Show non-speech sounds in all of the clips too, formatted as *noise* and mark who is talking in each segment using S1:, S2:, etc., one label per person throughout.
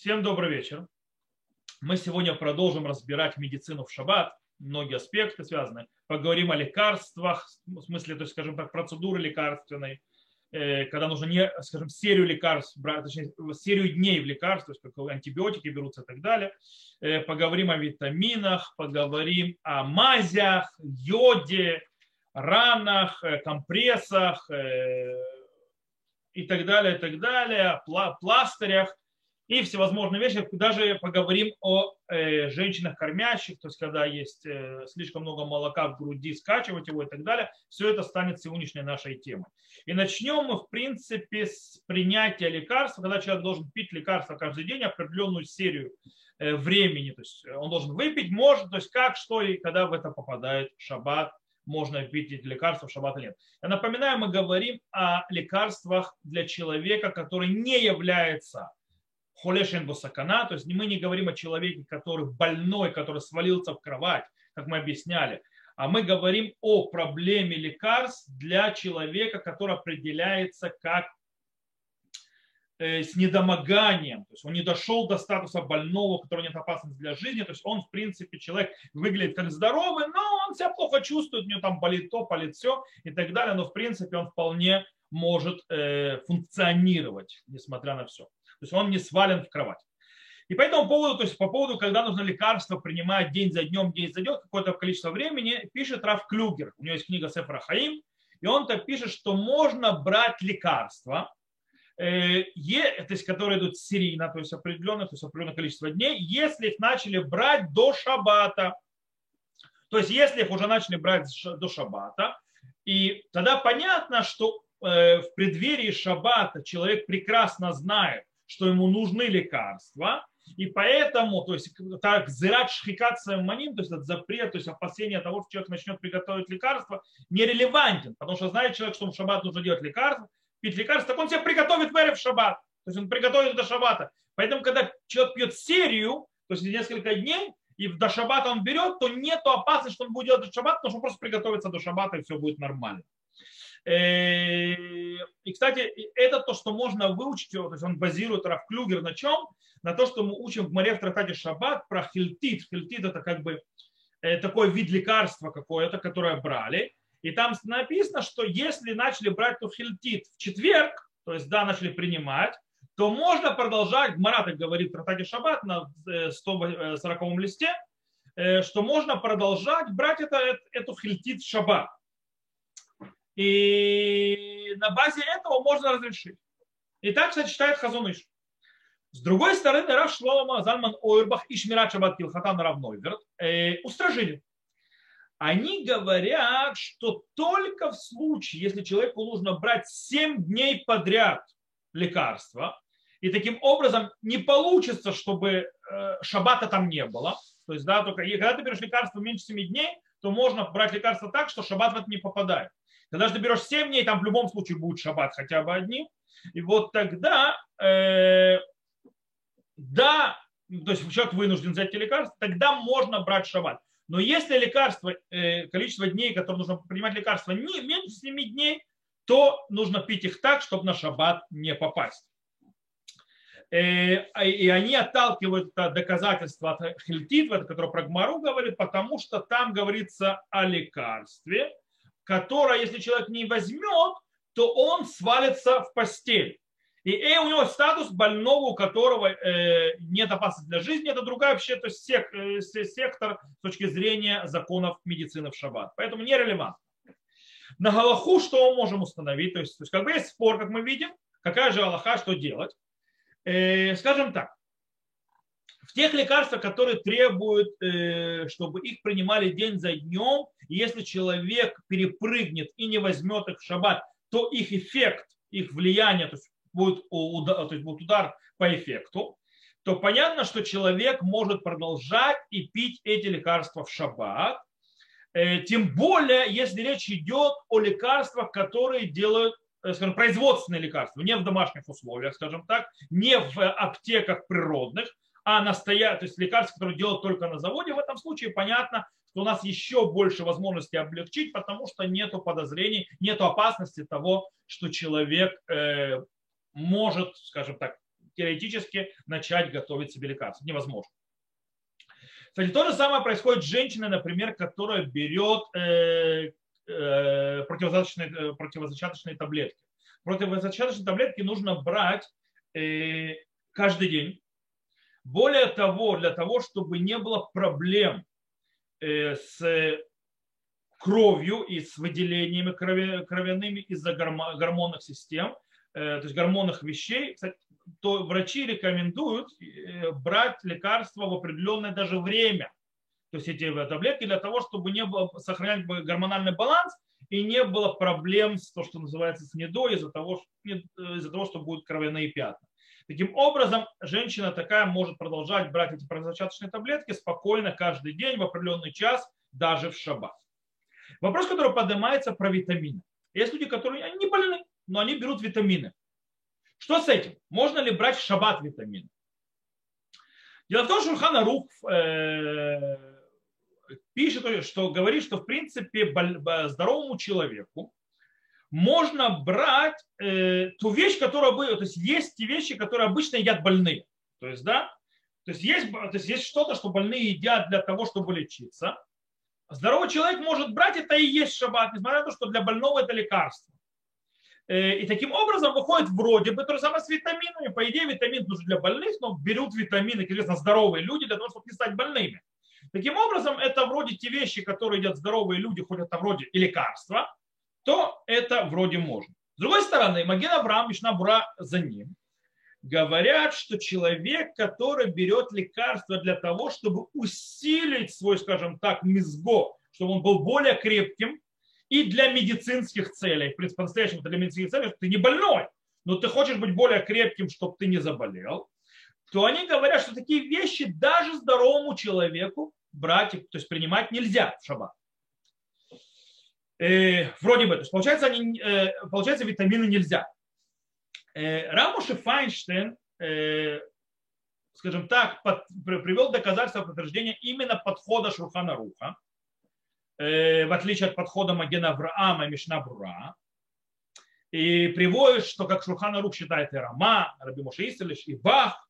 S1: Всем добрый вечер. Мы сегодня продолжим разбирать медицину в шаббат, многие аспекты связаны. Поговорим о лекарствах, в смысле, то есть, скажем так, процедуры лекарственной, э, когда нужно не, скажем, серию лекарств брать, точнее, серию дней в лекарств, то есть как антибиотики берутся и так далее. Э, поговорим о витаминах, поговорим о мазях, йоде, ранах, э, компрессах и так далее, и так далее, пластырях и всевозможные вещи. Даже поговорим о э, женщинах кормящих, то есть когда есть э, слишком много молока в груди, скачивать его и так далее. Все это станет сегодняшней нашей темой. И начнем мы, в принципе, с принятия лекарства, когда человек должен пить лекарства каждый день, определенную серию э, времени. То есть он должен выпить, может, то есть как, что и когда в это попадает шаббат, можно пить эти лекарства в шаббат или нет. Я напоминаю, мы говорим о лекарствах для человека, который не является холешен босакана, то есть мы не говорим о человеке, который больной, который свалился в кровать, как мы объясняли, а мы говорим о проблеме лекарств для человека, который определяется как э, с недомоганием, то есть он не дошел до статуса больного, у которого нет опасности для жизни, то есть он, в принципе, человек выглядит как здоровый, но он себя плохо чувствует, у него там болит то, болит все и так далее, но, в принципе, он вполне может э, функционировать, несмотря на все. То есть он не свален в кровать. И по этому поводу, то есть по поводу, когда нужно лекарство принимать день за днем, день за днем, какое-то количество времени, пишет Раф Клюгер. У него есть книга Сефра Хаим, и он так пишет, что можно брать лекарства, э, то есть, которые идут серийно, то есть определенное, то есть определенное количество дней, если их начали брать до шаббата. То есть если их уже начали брать до шаббата, и тогда понятно, что э, в преддверии шаббата человек прекрасно знает, что ему нужны лекарства, и поэтому, то есть, так, зират шхикация маним, то есть, этот запрет, то есть, опасение того, что человек начнет приготовить лекарство, нерелевантен, потому что знает человек, что в шаббат нужно делать лекарство, пить лекарство, так он себе приготовит в в шаббат, то есть, он приготовит до шаббата. Поэтому, когда человек пьет серию, то есть, несколько дней, и до шаббата он берет, то нет опасности, что он будет делать до шаббата, потому что он просто приготовится до шаббата, и все будет нормально. Э, и, кстати, это то, что можно выучить, то есть он базирует Раф Клюгер на чем? На то, что мы учим в Маре в Тратате Шаббат про хильтит. Хильтит это как бы э, такой вид лекарства какое-то, которое брали. И там написано, что если начали брать то хильтит в четверг, то есть да, начали принимать, то можно продолжать, Марат говорит в Тратате Шаббат на 140 э, листе, что можно продолжать брать это, эту хильтит в шаббат. И на базе этого можно разрешить. И так, кстати, считает Хазуныш. С другой стороны, Рав Шлома, Зальман Ойрбах и Шмират Шабат Килхатан Равнойверт э, устражили. Они говорят, что только в случае, если человеку нужно брать 7 дней подряд лекарства, и таким образом не получится, чтобы э, шабата там не было, то есть, да, только когда ты берешь лекарство меньше 7 дней, то можно брать лекарство так, что шаббат в это не попадает. Когда же ты берешь 7 дней, там в любом случае будет шаббат хотя бы одни. И вот тогда, э, да, то есть человек вынужден взять эти лекарства, тогда можно брать шаббат. Но если лекарство, э, количество дней, которые нужно принимать лекарства, не меньше 7 дней, то нужно пить их так, чтобы на шаббат не попасть. Э, а, и они отталкивают это доказательство от Хильтитва, которое про Гмару говорит, потому что там говорится о лекарстве, которое, если человек не возьмет, то он свалится в постель. И э, у него статус больного, у которого э, нет опасности для жизни, это другая вообще, то есть сек, э, сектор с точки зрения законов медицины в шаббат. Поэтому нерелевантно. На Галаху что мы можем установить? То есть, то есть как бы есть спор, как мы видим, какая же Аллаха, что делать. Э, скажем так, в тех лекарствах, которые требуют, э, чтобы их принимали день за днем, если человек перепрыгнет и не возьмет их в шаббат, то их эффект, их влияние, то есть будет удар, то есть будет удар по эффекту, то понятно, что человек может продолжать и пить эти лекарства в шаббат, э, тем более, если речь идет о лекарствах, которые делают э, скажем, производственные лекарства, не в домашних условиях, скажем так, не в аптеках природных, а настоя... то есть лекарства, которые делают только на заводе, в этом случае понятно, что у нас еще больше возможностей облегчить, потому что нет подозрений, нет опасности того, что человек э, может, скажем так, теоретически начать готовить себе лекарства. Невозможно. Кстати, то же самое происходит с женщиной, например, которая берет э, э, противозачаточные, э, противозачаточные таблетки. Противозачаточные таблетки нужно брать э, каждый день. Более того, для того, чтобы не было проблем э, с кровью и с выделениями кровяными из-за гормонных систем, э, то есть гормонных вещей, то врачи рекомендуют э, брать лекарства в определенное даже время. То есть эти таблетки для того, чтобы не было, сохранять гормональный баланс и не было проблем с то, что называется с недой из-за того, из-за того, что будут кровяные пятна. Таким образом, женщина такая может продолжать брать эти противозачаточные таблетки спокойно каждый день в определенный час, даже в шаббат. Вопрос, который поднимается про витамины. Есть люди, которые они не больны, но они берут витамины. Что с этим? Можно ли брать в шаббат витамины? Дело в том, что Шурхана Рух э, пишет, что говорит, что в принципе здоровому человеку можно брать э, ту вещь, которая бы, то есть есть те вещи, которые обычно едят больные. То есть, да, то есть есть, то есть есть что-то, что больные едят для того, чтобы лечиться. Здоровый человек может брать это и есть шаббат, несмотря на то, что для больного это лекарство. Э, и таким образом выходит вроде бы то же самое с витаминами. По идее, витамин нужен для больных, но берут витамины, конечно, здоровые люди для того, чтобы не стать больными. Таким образом, это вроде те вещи, которые едят здоровые люди, хоть это вроде и лекарства, то это вроде можно. С другой стороны, Маген Авраам, Мишнабура за ним, говорят, что человек, который берет лекарства для того, чтобы усилить свой, скажем так, мизго, чтобы он был более крепким, и для медицинских целей, в принципе, по-настоящему для медицинских целей, что ты не больной, но ты хочешь быть более крепким, чтобы ты не заболел, то они говорят, что такие вещи даже здоровому человеку брать, то есть принимать нельзя в шаббат. Э, вроде бы, то есть получается, они, э, получается витамины нельзя. Э, Рамуши Файнштейн, э, скажем так, под, привел доказательства подтверждения именно подхода Шурхана Руха, э, в отличие от подхода Магена Авраама и Мишна Бура. И приводит, что как Шурхана Рух считает и Рама, Раби Моше Исалиш, и Бах,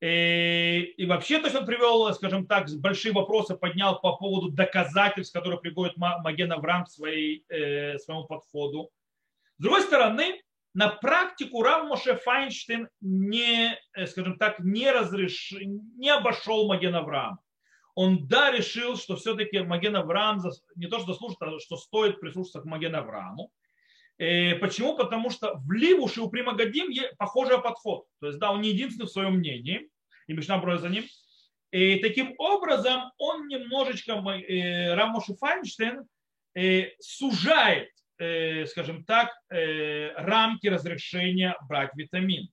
S1: и, и вообще, то есть он привел, скажем так, большие вопросы поднял по поводу доказательств, которые приводит Маген Авраам к своей, э, своему подходу. С другой стороны, на практику Рав Моше Файнштейн не, э, скажем так, не, разреш... не обошел Маген Авраам. Он, да, решил, что все-таки Маген Авраам не то, что заслужит, а что стоит прислушаться к Маген Аврааму. Э, почему? Потому что в Ливуше у Примагадим похожий подход. То есть, да, он не единственный в своем мнении, и Мишна броет за ним. И таким образом он немножечко, э, Рамоши Файнштейн, э, сужает, скажем так, рамки разрешения брать витамин.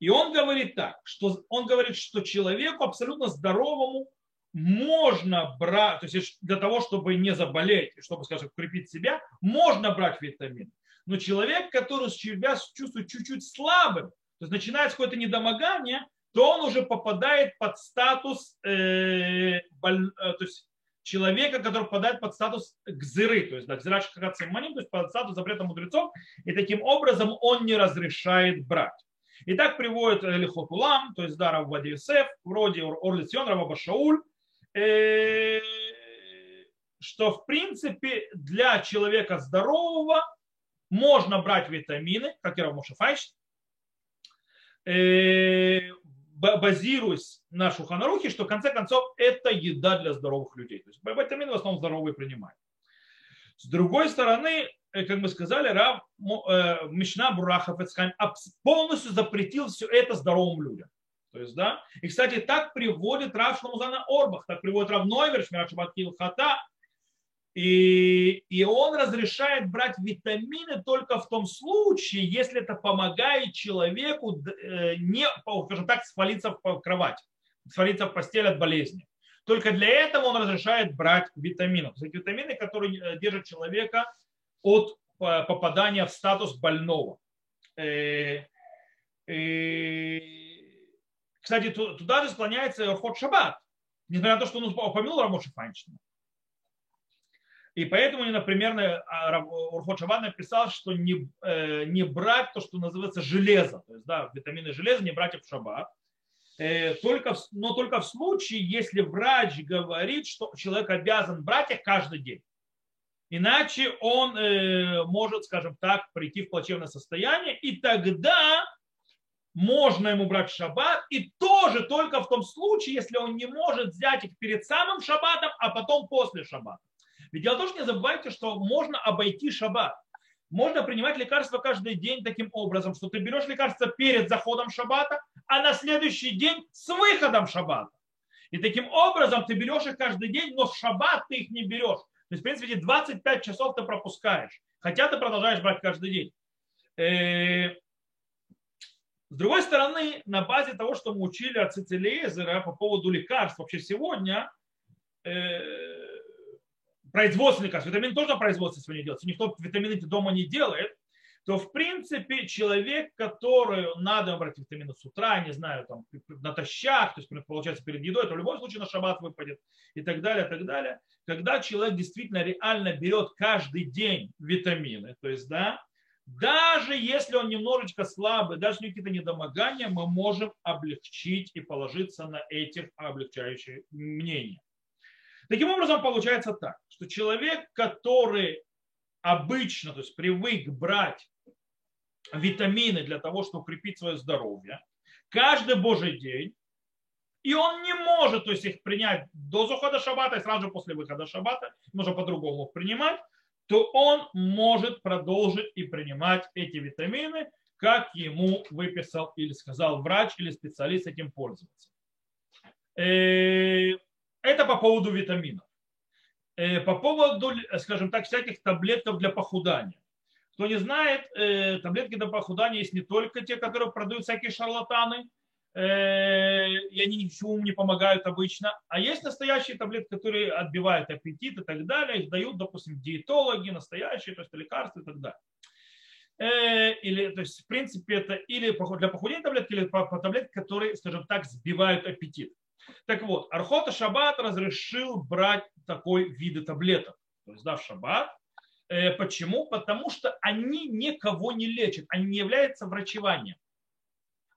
S1: И он говорит так, что он говорит, что человеку абсолютно здоровому можно брать, то есть для того, чтобы не заболеть, чтобы, скажем, укрепить себя, можно брать витамин. Но человек, который себя чувствует чуть-чуть слабым, то есть начинается какое-то недомогание, то он уже попадает под статус э, боль, э, то есть человека, который попадает под статус гзыры, то есть да, гзыра то есть под статус запрета мудрецов, и таким образом он не разрешает брать. И так приводит Лихотулам, то есть Дара Вадиесеф, вроде Орлицион, Раба Шауль, э, что в принципе для человека здорового можно брать витамины, как и Рамоша Файш, э, базируясь на шуханарухе, что в конце концов это еда для здоровых людей. То есть витамины в основном здоровые принимают. С другой стороны, э, как мы сказали, Рав э, Мишна Бурахов полностью запретил все это здоровым людям. То есть, да, и, кстати, так приводит Рав Шламузана Орбах, так приводит Рав Нойвер, Шмират Хата, и, и он разрешает брать витамины только в том случае, если это помогает человеку э, не, скажем так, свалиться в кровать, свалиться в постель от болезни. Только для этого он разрешает брать витамины. То есть витамины, которые э, держат человека от попадания в статус больного. Э, кстати, туда же склоняется ход Шаббат, несмотря на то, что он упомянул Рамоши Файнштейна. И поэтому, например, а, Урхот Шаббат написал, что не, э, не брать то, что называется железо, то есть да, витамины железа не брать в шаббат, э, только, но только в случае, если врач говорит, что человек обязан брать их каждый день. Иначе он э, может, скажем так, прийти в плачевное состояние, и тогда можно ему брать шаббат, и тоже только в том случае, если он не может взять их перед самым шаббатом, а потом после шаббата. Ведь дело в том, что не забывайте, что можно обойти шаббат. Можно принимать лекарства каждый день таким образом, что ты берешь лекарство перед заходом шаббата, а на следующий день с выходом шаббата. И таким образом ты берешь их каждый день, но в шаббат ты их не берешь. То есть, в принципе, эти 25 часов ты пропускаешь, хотя ты продолжаешь брать каждый день. Э, с другой стороны, на базе того, что мы учили от Цицелезера по поводу лекарств вообще сегодня, э, производственный лекарств, витамин тоже на производстве сегодня делается, никто витамины дома не делает, то в принципе человек, который надо брать витамины с утра, не знаю, там натощак, то есть получается перед едой, то в любом случае на шаббат выпадет и так далее, и так далее. Когда человек действительно реально берет каждый день витамины, то есть, да, даже если он немножечко слабый, даже если какие-то недомогания, мы можем облегчить и положиться на этих облегчающие мнения. Таким образом, получается так, что человек, который обычно, то есть привык брать витамины для того, чтобы укрепить свое здоровье, каждый божий день, и он не может то есть, их принять до захода шаббата и сразу же после выхода шаббата, нужно по-другому принимать, то он может продолжить и принимать эти витамины, как ему выписал или сказал врач или специалист этим пользоваться. Э, это по поводу витаминов. Э, по поводу, скажем так, всяких таблеток для похудания. Кто не знает, э, таблетки для похудания есть не только те, которые продают всякие шарлатаны, э, и они ничего не помогают обычно, а есть настоящие таблетки, которые отбивают аппетит и так далее, их дают, допустим, диетологи, настоящие, то есть лекарства и так далее или, то есть, в принципе, это или для похудения таблетки, или таблетки, которые, скажем так, сбивают аппетит. Так вот, Архота Шаббат разрешил брать такой виды таблеток. То есть, да, в Шаббат. Э, почему? Потому что они никого не лечат, они не являются врачеванием.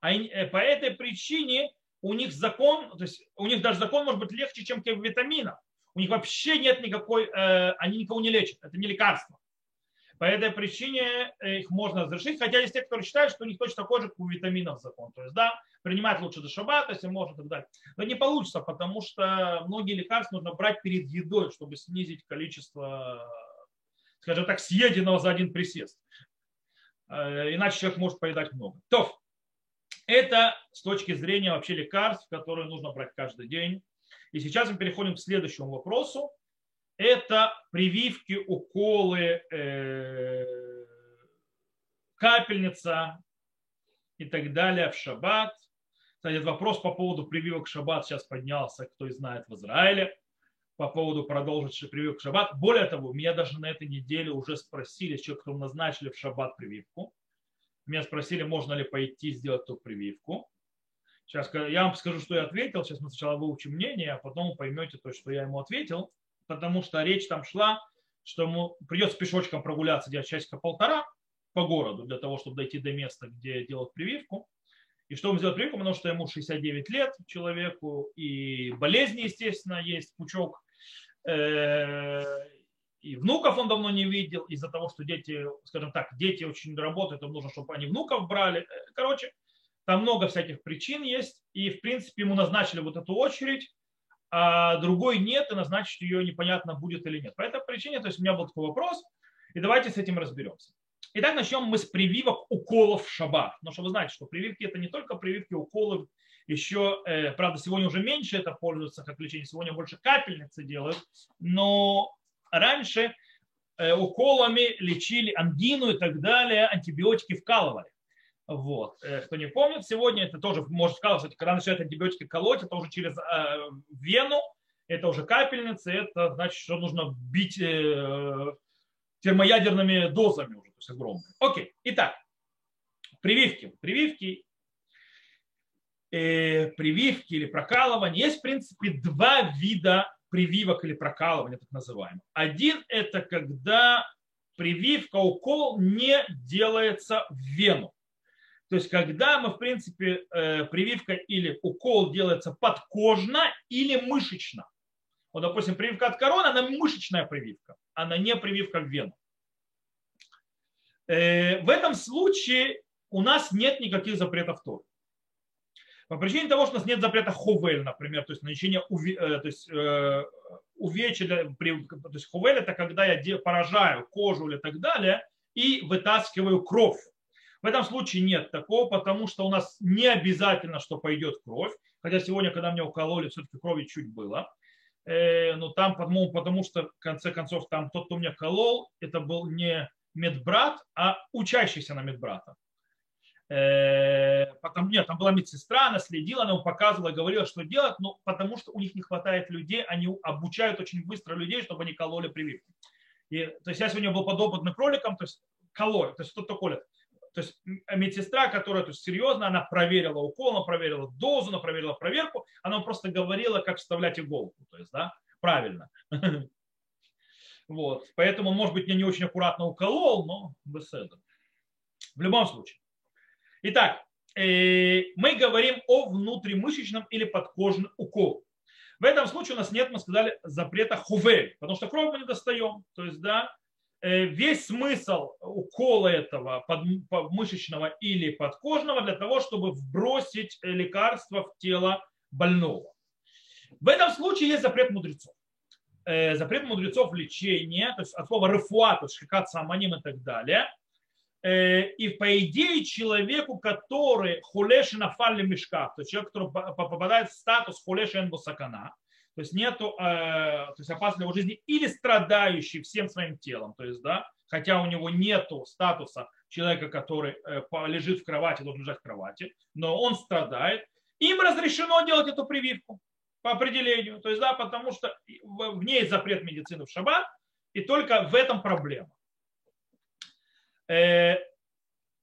S1: Э, по этой причине у них закон, то есть у них даже закон может быть легче, чем витаминов. У них вообще нет никакой, э, они никого не лечат, это не лекарство. По этой причине их можно разрешить, хотя есть те, которые считают, что у них точно такой же, как у витаминов закон. То есть, да, принимать лучше до шаббата, если можно, и так далее. Но не получится, потому что многие лекарства нужно брать перед едой, чтобы снизить количество, скажем так, съеденного за один присест. Э, иначе человек может поедать много. То, это с точки зрения вообще лекарств, которые нужно брать каждый день. И сейчас мы переходим к следующему вопросу это прививки, уколы, э, капельница и так далее в шаббат. Кстати, вопрос по поводу прививок в шаббат сейчас поднялся, кто знает, в Израиле по поводу продолжить прививку в шаббат. Более того, меня даже на этой неделе уже спросили, человек, кто назначили в шаббат прививку. Меня спросили, можно ли пойти сделать эту прививку. Сейчас я вам скажу, что я ответил. Сейчас мы сначала выучим мнение, а потом вы поймете то, что я ему ответил потому что речь там шла, что ему придется пешочком прогуляться где-то часика-полтора по городу для того, чтобы дойти до места, где делать прививку. И что он сделать прививку, потому что ему 69 лет человеку, и болезни, естественно, есть пучок, э, и внуков он давно не видел, из-за того, что дети, скажем так, дети очень работают, им нужно, чтобы они внуков брали. Э, короче, там много всяких причин есть, и, в принципе, ему назначили вот эту очередь, а другой нет, и назначить ее непонятно будет или нет. По этой причине, то есть у меня был такой вопрос, и давайте с этим разберемся. Итак, начнем мы с прививок уколов в шаббат. Но чтобы вы знаете, что прививки это не только прививки уколов, еще, э, правда, сегодня уже меньше это пользуется как лечение, сегодня больше капельницы делают, но раньше э, уколами лечили ангину и так далее, антибиотики вкалывали. Вот. Э, кто не помнит, сегодня это тоже может сказать, когда начинают антибиотики колоть, это уже через э, вену, это уже капельницы, это значит, что нужно бить э, термоядерными дозами уже, то есть огромными. Окей, итак, прививки. Прививки, э, прививки или прокалывание. Есть, в принципе, два вида прививок или прокалывания, так называемых. Один – это когда прививка, укол не делается в вену. То есть, когда мы, в принципе, э, прививка или укол делается подкожно или мышечно. Вот, допустим, прививка от короны, она мышечная прививка, она не прививка в вену. Э, в этом случае у нас нет никаких запретов Торы. По причине того, что у нас нет запрета хувель, например, то есть нанесение э, то есть, э, увечья, то есть хувель это когда я поражаю кожу или так далее и вытаскиваю кровь. В этом случае нет такого, потому что у нас не обязательно, что пойдет кровь. Хотя сегодня, когда меня укололи, все-таки крови чуть было. Э, но там, потому, потому что, в конце концов, там тот, кто меня колол, это был не медбрат, а учащийся на медбрата. Э, потом, нет, там была медсестра, она следила, она ему показывала, говорила, что делать, но потому что у них не хватает людей, они обучают очень быстро людей, чтобы они кололи прививки. И, то есть я сегодня был подопытным кроликом, то есть кололи, то есть кто-то колет. То есть медсестра, которая то есть, серьезно, она проверила укол, она проверила дозу, она проверила проверку, она просто говорила, как вставлять иголку, то есть, да, правильно. *laughs* Вот. Поэтому, может быть, я не очень аккуратно уколол, но этого. В любом случае. Итак, э, мы говорим о внутримышечном или подкожном уколе. В этом случае у нас нет, мы сказали, запрета хувель, потому что кровь мы не достаем. То есть, да, весь смысл укола этого мышечного или подкожного для того, чтобы вбросить лекарство в тело больного. В этом случае есть запрет мудрецов. Э, запрет мудрецов лечения, то есть от слова рефуа, то есть шикат аманим и так далее – Э, и по идее человеку, который хулеши нафали мешках, то есть человек, который попадает в статус хулеши энбусакана, то есть нету, э, то есть его жизни, или страдающий всем своим телом, то есть, да, хотя у него нету статуса человека, который э, лежит в кровати, должен лежать в кровати, но он страдает, им разрешено делать эту прививку по определению, то есть, да, потому что в ней запрет медицины в шаббат, и только в этом проблема.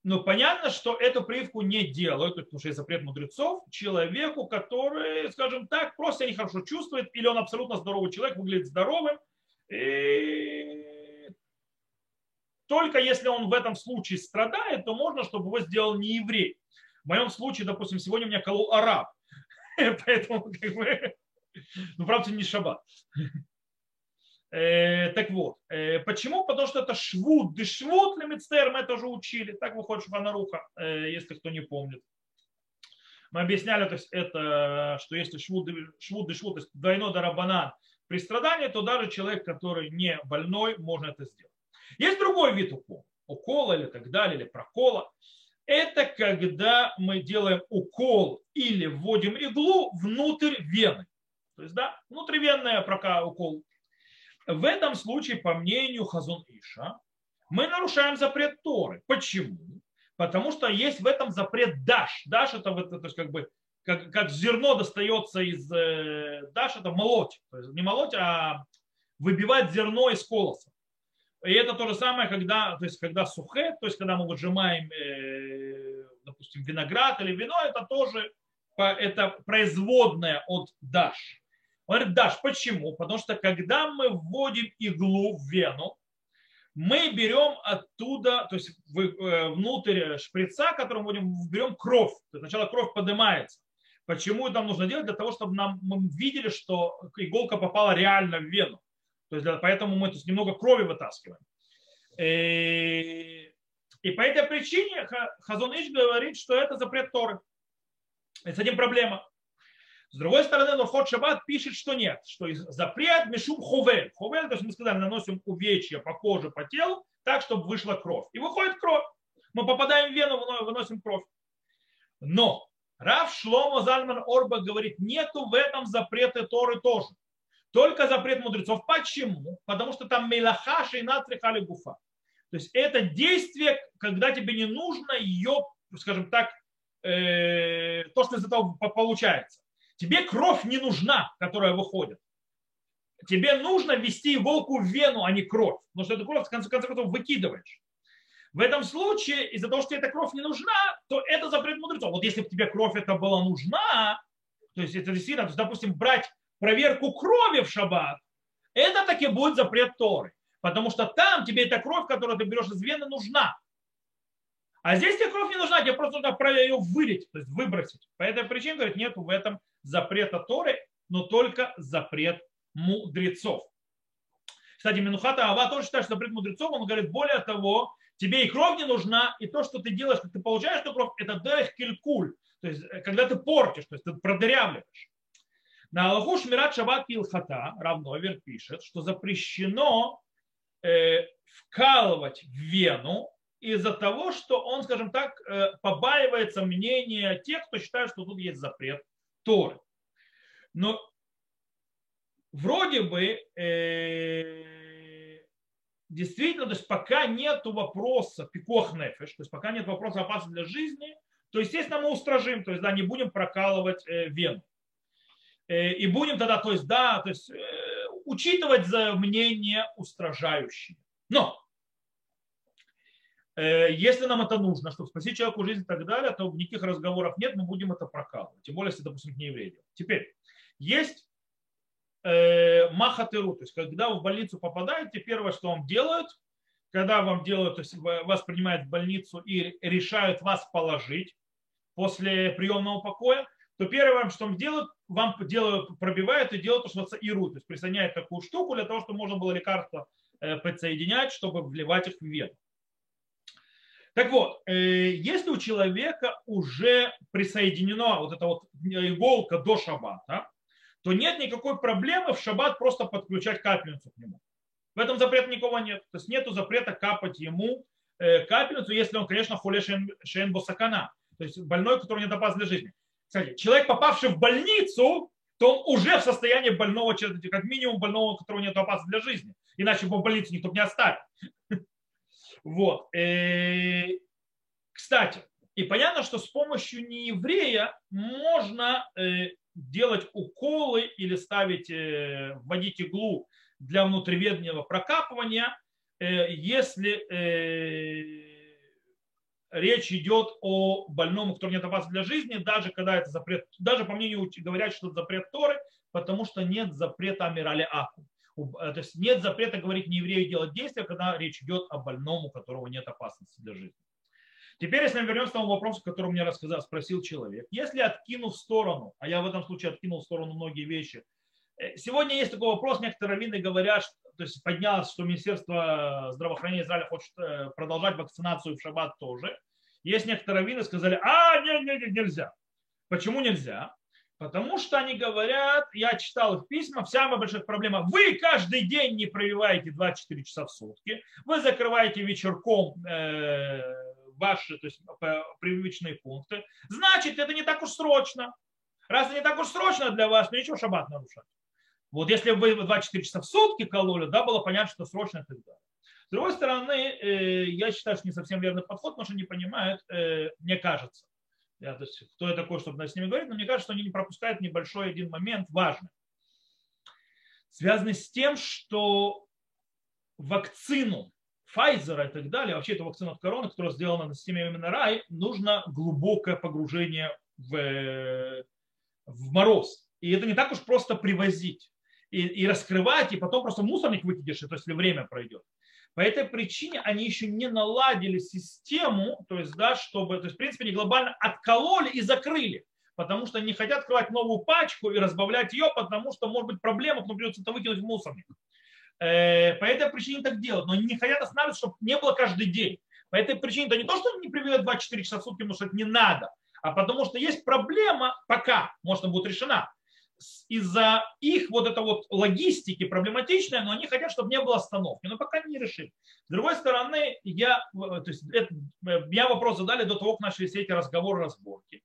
S1: Но понятно, что эту прививку не делают, потому что есть запрет мудрецов, человеку, который, скажем так, просто не хорошо чувствует, или он абсолютно здоровый человек, выглядит здоровым. И только если он в этом случае страдает, то можно, чтобы его сделал не еврей. В моем случае, допустим, сегодня меня колол араб. *laughs* Поэтому, как бы, ну, правда, не шаббат. Э, так вот, э, почему? Потому что это швуд, дешвуд лимитстер, мы уже учили. Так выходит Шфанаруха, э, если кто не помнит. Мы объясняли, то есть это, что если швуд, швуд, дешвуд, то есть двойной дарабанан при страдании, то даже человек, который не больной, можно это сделать. Есть другой вид укола, укола или так далее, или прокола. Это когда мы делаем укол или вводим иглу внутрь вены. То есть, да, внутривенная прока укол в этом случае, по мнению Хазун Иша, мы нарушаем запрет Торы. Почему? Потому что есть в этом запрет даш. Даш это, это то есть как бы как, как зерно достается из э, даш, это молоть. То есть не молоть, а выбивать зерно из колоса. И это то же самое, когда, то есть, когда сухе, то есть когда мы выжимаем, э, допустим, виноград или вино, это тоже это производное от даш. Он говорит, Даш, почему? Потому что когда мы вводим иглу в вену, мы берем оттуда, то есть э, внутрь шприца, которым вводим, берем кровь. То есть сначала кровь поднимается. Почему это нам нужно делать? Для того, чтобы нам, мы видели, что иголка попала реально в вену. То есть для, поэтому мы то есть, немного крови вытаскиваем. И, э, и по этой причине Хазон Иш говорит, что это запрет Торы. И с этим проблема. С другой стороны, Лохот Шаббат пишет, что нет, что запрет мешум хувель. Хувель, то есть мы сказали, наносим увечья по коже, по телу, так, чтобы вышла кровь. И выходит кровь. Мы попадаем в вену, выносим кровь. Но Рав Шломо Зальман Орба говорит, нету в этом запрета Торы тоже. Только запрет мудрецов. Почему? Потому что там мелахаша и натрихали гуфа. То есть это действие, когда тебе не нужно ее, скажем так, э, то, что из этого получается. Тебе кровь не нужна, которая выходит. Тебе нужно ввести иголку в вену, а не кровь. Потому что эту кровь в конце, концов выкидываешь. В этом случае, из-за того, что эта кровь не нужна, то это запрет мудрецов. Вот если бы тебе кровь это была нужна, то есть это действительно, то есть, допустим, брать проверку крови в шаббат, это таки будет запрет Торы. Потому что там тебе эта кровь, которую ты берешь из вены, нужна. А здесь тебе кровь не нужна, тебе просто нужно ее вылить, то есть выбросить. По этой причине, говорит, нет в этом запрета Торы, но только запрет мудрецов. Кстати, Минухата Ава тоже считает, что запрет мудрецов, он говорит, более того, тебе и кровь не нужна, и то, что ты делаешь, как ты получаешь эту кровь, это дерех келькуль, то есть э, когда ты портишь, то есть ты продырявливаешь. На Аллаху Шмират Шаббат Килхата Равновер пишет, что запрещено э, вкалывать в вену из-за того, что он, скажем так, э, побаивается мнения тех, кто считает, что тут есть запрет Торы. Но вроде бы э, действительно, то есть пока нет вопроса пикох нефеш, то есть пока нет вопроса опасности для жизни, то естественно мы устражим, то есть да, не будем прокалывать э, вену. И будем тогда, то есть да, то есть учитывать за мнение устражающее. Но Э, если нам это нужно, чтобы спасти человеку жизнь и так далее, то никаких разговоров нет, мы будем это прокалывать. Тем более, если, допустим, не еврей. Теперь, есть э, махатеру, то есть когда вы в больницу попадаете, первое, что вам делают, когда вам делают, то есть вас принимают в больницу и решают вас положить после приемного покоя, то первое, что вам делают, вам делают, пробивают и делают, что называется иру, то есть присоединяют такую штуку для того, чтобы можно было лекарство э, подсоединять, чтобы вливать их в вену. Так вот, э, если у человека уже присоединена вот эта вот иголка до шаббата, то нет никакой проблемы в шаббат просто подключать капельницу к нему. В этом запрета никого нет. То есть нет запрета капать ему э, капельницу, если он, конечно, хуле шен босакана, то есть больной, который не опасен для жизни. Кстати, человек, попавший в больницу, то он уже в состоянии больного как минимум больного, которого нет опасности для жизни. Иначе бы в больницу никто бы не оставил. Вот. Э, кстати, и понятно, что с помощью нееврея можно э, делать уколы или ставить, э, вводить иглу для внутриведного прокапывания, если речь идет о больном, который нет опасности для жизни, даже когда это запрет, даже по мнению говорят, что это запрет Торы, потому что нет запрета Амирали Аку. Э, то есть нет запрета говорить не еврею делать действия, когда речь идет о больном, у которого нет опасности для жизни. Теперь, если мы вернемся к тому вопросу, который мне рассказал, спросил человек. Если откину в сторону, а я в этом случае откинул в сторону многие вещи, э, сегодня есть такой вопрос, некоторые раввины говорят, то есть поднялось, что Министерство здравоохранения Израиля хочет э, продолжать вакцинацию в шаббат тоже. Есть некоторые раввины, сказали, а, нет, нет, нет, нельзя. Почему нельзя? Потому что они говорят, я читал их письма, самая большая проблема, вы каждый день не провиваете 24 часа в сутки, вы закрываете вечерком э, ваши то есть, привычные пункты, значит, это не так уж срочно. Раз это не так уж срочно для вас, то ничего шаббат нарушать. Вот если бы вы 24 часа в сутки кололи, да, было понятно, что срочно и так. С другой стороны, э, я считаю, что не совсем верный подход, потому что не понимают, э, мне кажется, я, то есть, кто я такой, чтобы с ними говорить, но мне кажется, что они не пропускают небольшой один момент важный, связанный с тем, что вакцину Pfizer и так далее, вообще это вакцина от короны, которая сделана на системе рай, нужно глубокое погружение в, в мороз. И это не так уж просто привозить и, и раскрывать, и потом просто мусорник выкидишь, то есть время пройдет. По этой причине они еще не наладили систему, то есть, да, чтобы, то есть, в принципе, не глобально откололи и закрыли, потому что не хотят открывать новую пачку и разбавлять ее, потому что может быть проблема, но придется это выкинуть в мусорник. Э, по этой причине так делают, но они не хотят останавливаться, чтобы не было каждый день. По этой причине это не то, что они не приведут 24 часа в сутки, потому что это не надо, а потому что есть проблема пока, может, она будет решена, из-за их вот это вот логистики проблематичная, но они хотят, чтобы не было остановки. Но пока не решили. С другой стороны, я, то есть это, меня вопрос задали до того, как начали все эти разговоры, разборки.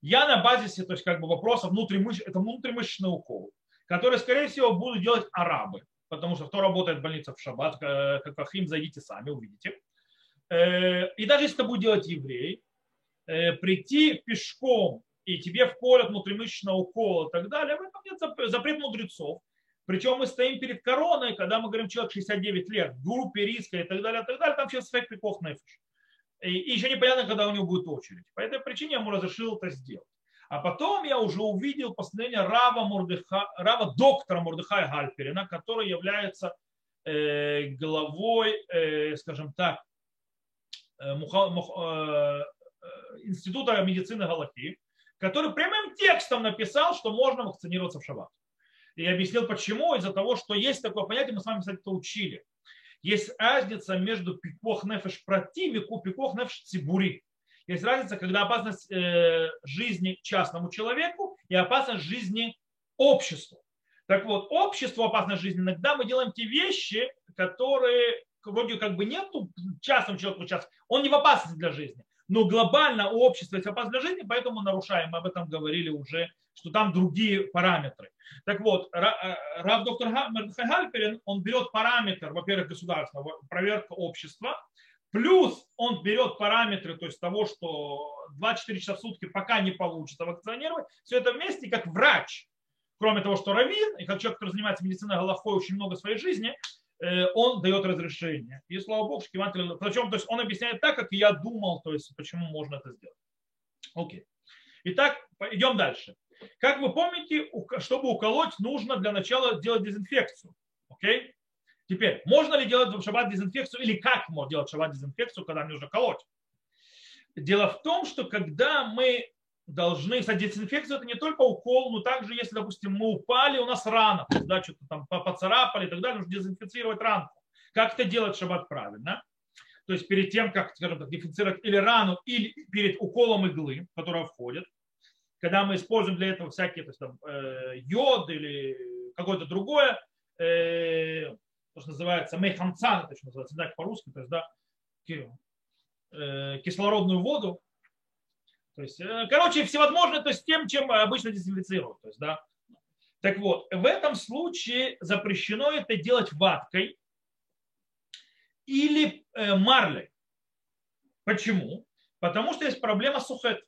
S1: Я на базисе, то есть как бы вопроса внутримыш... это внутримышечный укол, который, скорее всего, будут делать арабы, потому что кто работает в больнице в шаббат, как Ахим, зайдите сами, увидите. Э, и даже если это будет делать еврей, э, прийти пешком и тебе вколят внутримышечного укола и так далее, в этом нет запрет мудрецов. Причем мы стоим перед короной, когда мы говорим, человек 69 лет, в группе риска и так далее, и так далее, там сейчас эффект пиков нефиш. И, и еще непонятно, когда у него будет очередь. По этой причине я ему разрешил это сделать. А потом я уже увидел постановление Рава, Мурдыха, Рава доктора Мурдыхая Гальперина, который является э, главой, э, скажем так, э, муха, мух, э, Института медицины Галахи, который прямым текстом написал, что можно вакцинироваться в шаббат. И объяснил почему. Из-за того, что есть такое понятие, мы с вами, кстати, это учили. Есть разница между пикох нефеш против и пикох нефеш цибури. Есть разница, когда опасность э, жизни частному человеку и опасность жизни обществу. Так вот, обществу опасность жизни, иногда мы делаем те вещи, которые вроде как бы нету частному человеку сейчас, он не в опасности для жизни но глобально у общества есть опасность для жизни, поэтому нарушаем. Мы об этом говорили уже, что там другие параметры. Так вот, э, Рав доктор Хальперин, он берет параметр, во-первых, государства, проверка общества, плюс он берет параметры, то есть того, что 24 часа в сутки пока не получится вакцинировать, все это вместе, как врач, кроме того, что раввин, и как человек, который занимается медициной Галахой очень много своей жизни, Э, он дает разрешение. И слава богу, Шкивантель, причем, то есть он объясняет так, как я думал, то есть почему можно это сделать. Окей. Итак, идем дальше. Как вы помните, чтобы уколоть, нужно для начала делать дезинфекцию. Окей? Теперь, можно ли делать в шаббат дезинфекцию или как можно делать шаббат дезинфекцию, когда нужно колоть? Дело в том, что когда мы должны, кстати, дезинфекция это не только укол, но также, если, допустим, мы упали, у нас рана, да, что-то там поцарапали и так далее, нужно дезинфицировать ранку. Как это делать шаббат правильно? То есть перед тем, как, скажем так, дезинфицировать или рану, или перед уколом иглы, которая входит, когда мы используем для этого всякие то есть, там, э, йод или какое-то другое, э, то, что называется мейхамцан, это что называется, да, по-русски, то есть, да, э, кислородную воду, то есть, э, короче, всевозможно, то есть тем, чем обычно дезинфицируют. То есть, да. Так вот, в этом случае запрещено это делать ваткой или э, марлей. Почему? Потому что есть проблема сухет.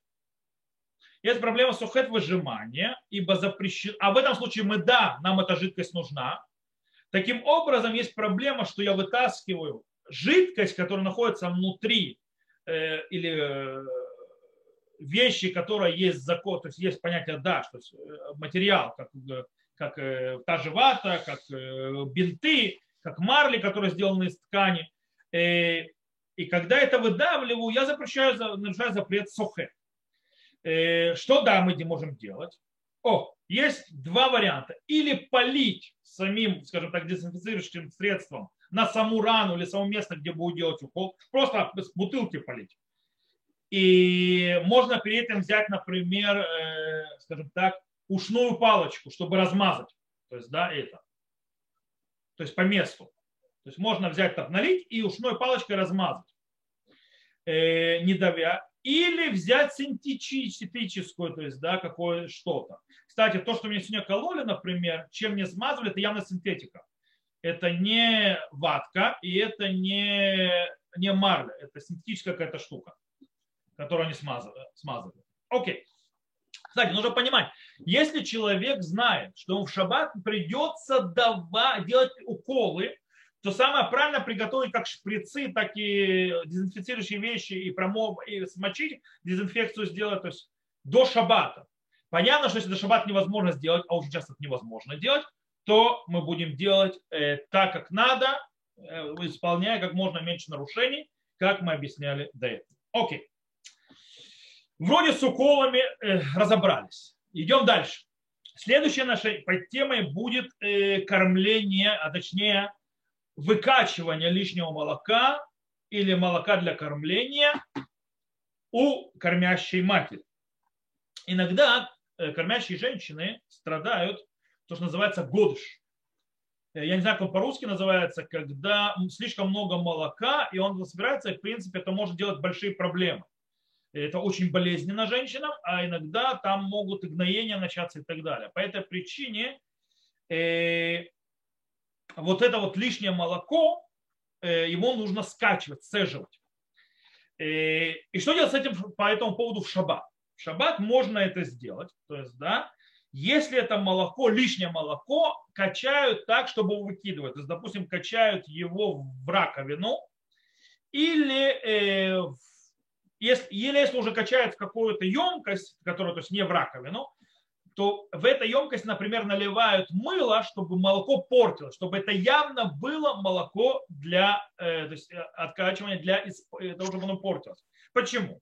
S1: Есть проблема сухет выжимания, ибо запрещено. А в этом случае мы, да, нам эта жидкость нужна. Таким образом, есть проблема, что я вытаскиваю жидкость, которая находится внутри э, или вещи, которые есть закон, то есть есть понятие да, что э, материал, как, э, как э, та же вата, как бинты, как марли, которые сделаны из ткани. И когда это выдавливаю, я запрещаю, нарушаю запрет сохе. Что да, мы можем делать? О, есть два варианта. Или полить самим, скажем так, дезинфицирующим средством на саму рану или само место, где будет делать укол. Просто с бутылки полить. И можно при этом взять, например, э, скажем так, ушную палочку, чтобы размазать. То есть, да, это. То есть по месту. То есть можно взять так, налить и ушной палочкой размазать, э, не давя. Или взять синтетическую, то есть, да, какое что-то. Кстати, то, что мне сегодня кололи, например, чем мне смазывали, это явно синтетика. Это не ватка и это не, не марля. Это синтетическая какая-то штука которую они смазывают. смазывают. Окей. Кстати, нужно понимать, если человек знает, что ему в шаббат придется давать, делать уколы, то самое правильно приготовить как шприцы, так и дезинфицирующие вещи и, промов, и смочить, дезинфекцию сделать то есть до шаббата. Понятно, что если до шаббата невозможно сделать, а уже часто это невозможно делать, то мы будем делать э, так, как надо, э, исполняя как можно меньше нарушений, как мы объясняли до этого. Окей. Вроде с уколами э, разобрались. Идем дальше. Следующей нашей темой будет э, кормление, а точнее выкачивание лишнего молока или молока для кормления у кормящей матери. Иногда э, кормящие женщины страдают, то, что называется годыш. Э, я не знаю, как он по-русски называется, когда слишком много молока, и он собирается, и в принципе это может делать большие проблемы это очень болезненно женщинам, а иногда там могут и гноения начаться и так далее. По этой причине э, вот это вот лишнее молоко, э, его нужно скачивать, сцеживать. Э, и что делать с этим по этому поводу в шаббат? В шаббат можно это сделать, то есть, да, если это молоко, лишнее молоко, качают так, чтобы выкидывать. То есть, допустим, качают его в раковину или э, в если, или если уже качает в какую-то емкость, которая то есть не в раковину, то в этой емкость, например, наливают мыло, чтобы молоко портилось, чтобы это явно было молоко для э, то есть, э, откачивания, для того, чтобы оно портилось. Почему?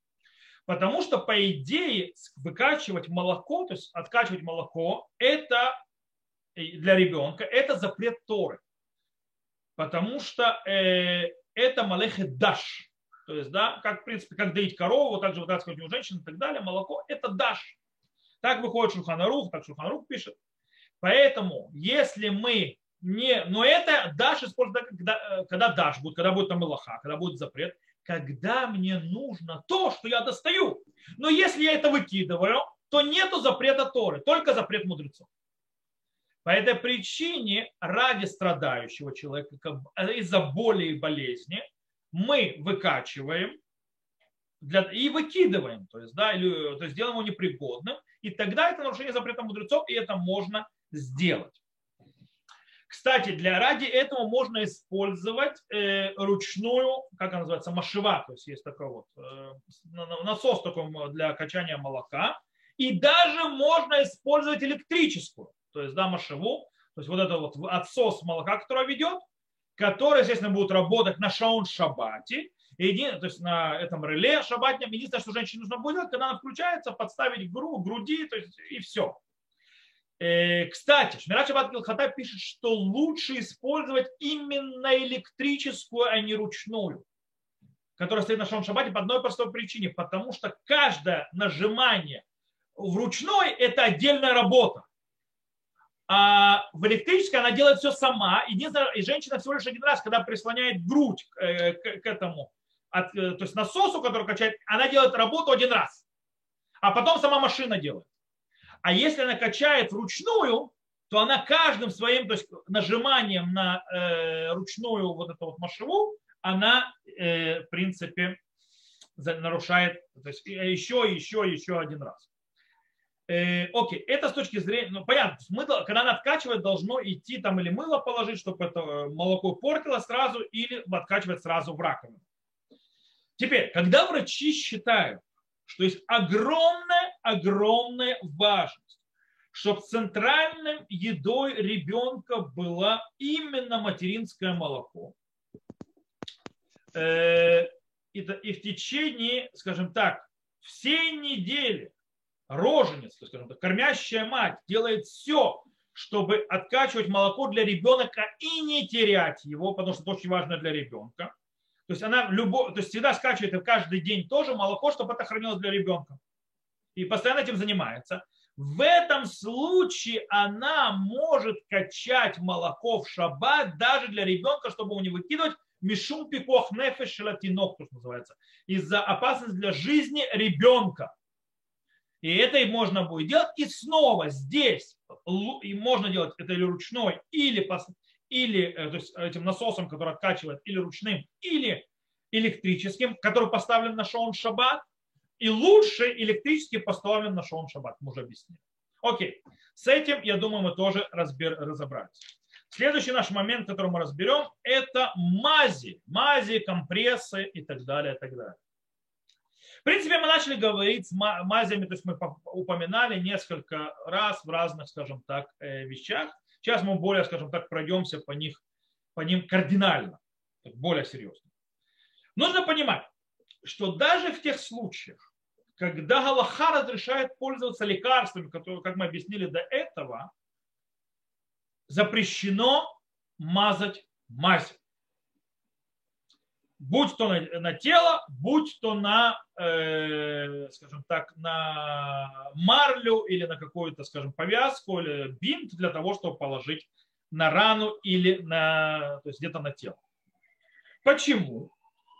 S1: Потому что, по идее, выкачивать молоко, то есть откачивать молоко, это для ребенка, это запрет Торы. Потому что э, это малехе даш. То есть, да, как, в принципе, как доить корову, также вытаскивать у женщин и так далее, молоко – это даш. Так выходит Шуханарух, так Шуханарух пишет. Поэтому, если мы не... Но это даш используется, когда, когда даш будет, когда будет там мелаха, когда будет запрет, когда мне нужно то, что я достаю. Но если я это выкидываю, то нету запрета Торы, только запрет мудрецов. По этой причине ради страдающего человека из-за боли и болезни мы выкачиваем для, и выкидываем, то есть, да, или, то есть делаем его непригодным, и тогда это нарушение запрета мудрецов, и это можно сделать. Кстати, для ради этого можно использовать э, ручную, как она называется, машева, то есть есть такой вот э, насос такой для качания молока, и даже можно использовать электрическую, то есть да, машеву, то есть вот это вот отсос молока, который ведет, который, естественно, будет работать на шаун шабате, то есть на этом реле шабатнем. Единственное, что женщине нужно будет делать, когда она включается, подставить гру, груди, то есть и все. Э, кстати, Шмират Шабат Гилхата пишет, что лучше использовать именно электрическую, а не ручную, которая стоит на Шон Шабате по одной простой причине, потому что каждое нажимание в ручной – это отдельная работа. А в электрической она делает все сама. Единственное, и женщина всего лишь один раз, когда прислоняет грудь к, э, к, к этому, от, э, то есть насосу, который качает, она делает работу один раз. А потом сама машина делает. А если она качает вручную, то она каждым своим то есть нажиманием на э, ручную вот эту вот машину, она, э, в принципе, нарушает то есть, еще, еще, еще один раз. Э, окей, это с точки зрения, ну понятно, смысл, когда она откачивает, должно идти там или мыло положить, чтобы это э, молоко портило сразу, или откачивать сразу в раковину. Теперь, когда врачи считают, что есть огромная-огромная важность, чтобы центральным едой ребенка было именно материнское молоко, э, и в течение, скажем так, всей недели роженец, скажем так, кормящая мать делает все, чтобы откачивать молоко для ребенка и не терять его, потому что это очень важно для ребенка. То есть она любо, то есть всегда скачивает каждый день тоже молоко, чтобы это хранилось для ребенка. И постоянно этим занимается. В этом случае она может качать молоко в шаббат даже для ребенка, чтобы его не выкидывать мишум пикох нефеш шелатинок, что называется, из-за опасности для жизни ребенка. И это и можно будет делать. И снова здесь и можно делать это или ручной, или, или э, то есть этим насосом, который откачивает, или ручным, или электрическим, который поставлен на шоун шаббат, и лучше электрически поставлен на шоун шаббат. Мы уже объяснили. Окей. С этим, я думаю, мы тоже разбер, разобрались. Следующий наш момент, который мы разберем, это мази. Мази, компрессы и так далее, и так далее. Принципе, мы начали говорить с мазями, то есть мы упоминали несколько раз в разных, скажем так, э, вещах. Сейчас мы более, скажем так, пройдемся по, них, по ним кардинально, более серьезно. Нужно понимать, что даже в тех случаях, когда Галаха разрешает пользоваться лекарствами, которые, как мы объяснили до этого, запрещено мазать мазь будь то на, на тело, будь то на, э, скажем так, на марлю или на какую-то, скажем, повязку или бинт для того, чтобы положить на рану или на, то есть где-то на тело. Почему?